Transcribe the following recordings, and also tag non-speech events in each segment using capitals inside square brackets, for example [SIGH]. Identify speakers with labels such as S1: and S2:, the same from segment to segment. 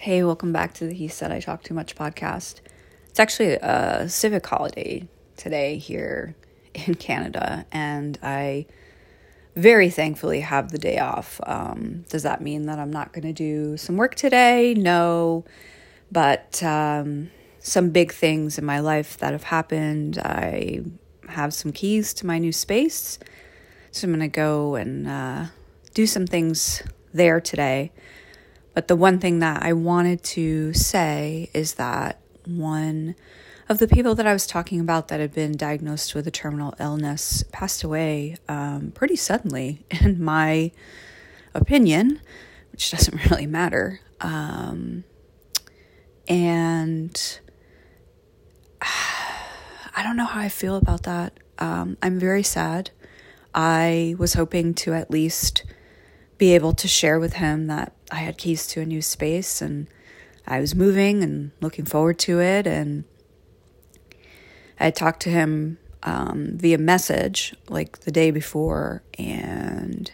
S1: Hey, welcome back to the He Said I Talk Too Much podcast. It's actually a civic holiday today here in Canada, and I very thankfully have the day off. Um, does that mean that I'm not going to do some work today? No, but um, some big things in my life that have happened. I have some keys to my new space, so I'm going to go and uh, do some things there today. But the one thing that I wanted to say is that one of the people that I was talking about that had been diagnosed with a terminal illness passed away um, pretty suddenly, [LAUGHS] in my opinion, which doesn't [LAUGHS] really matter. Um, and [SIGHS] I don't know how I feel about that. Um, I'm very sad. I was hoping to at least be able to share with him that I had keys to a new space and I was moving and looking forward to it. And I talked to him um, via message like the day before, and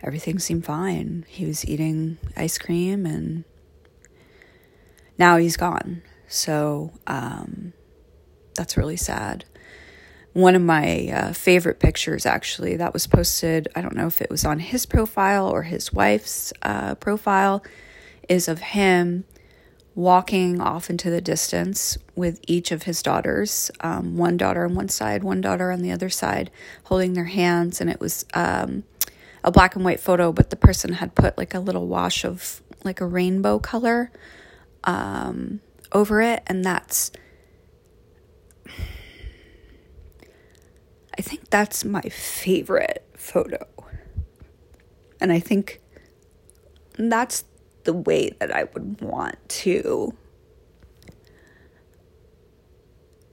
S1: everything seemed fine. He was eating ice cream, and now he's gone. So um, that's really sad one of my uh, favorite pictures actually that was posted i don't know if it was on his profile or his wife's uh, profile is of him walking off into the distance with each of his daughters um, one daughter on one side one daughter on the other side holding their hands. And it was um, a black and white photo but the person had put like a little wash of like a rainbow color um, over it. And that's I think that's my favorite photo. And I think that's the way that I would want to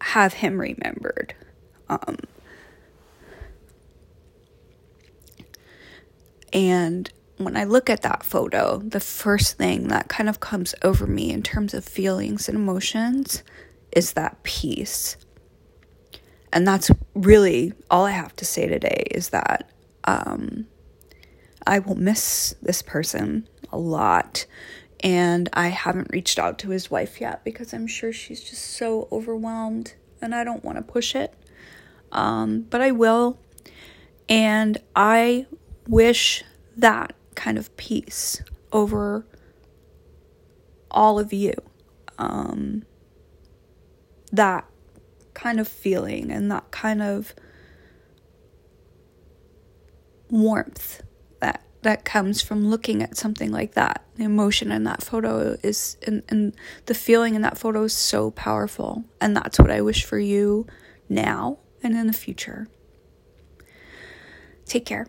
S1: have him remembered. Um, and when I look at that photo, the first thing that kind of comes over me in terms of feelings and emotions is that peace and that's really all I have to say today is that um, I will miss this person a lot. And I haven't reached out to his wife yet because I'm sure she's just so overwhelmed and I don't want to push it. Um, but I will. And I wish that kind of peace over all of you. Um, that kind of feeling and that kind of warmth that that comes from looking at something like that. The emotion in that photo is and, and the feeling in that photo is so powerful. And that's what I wish for you now and in the future. Take care.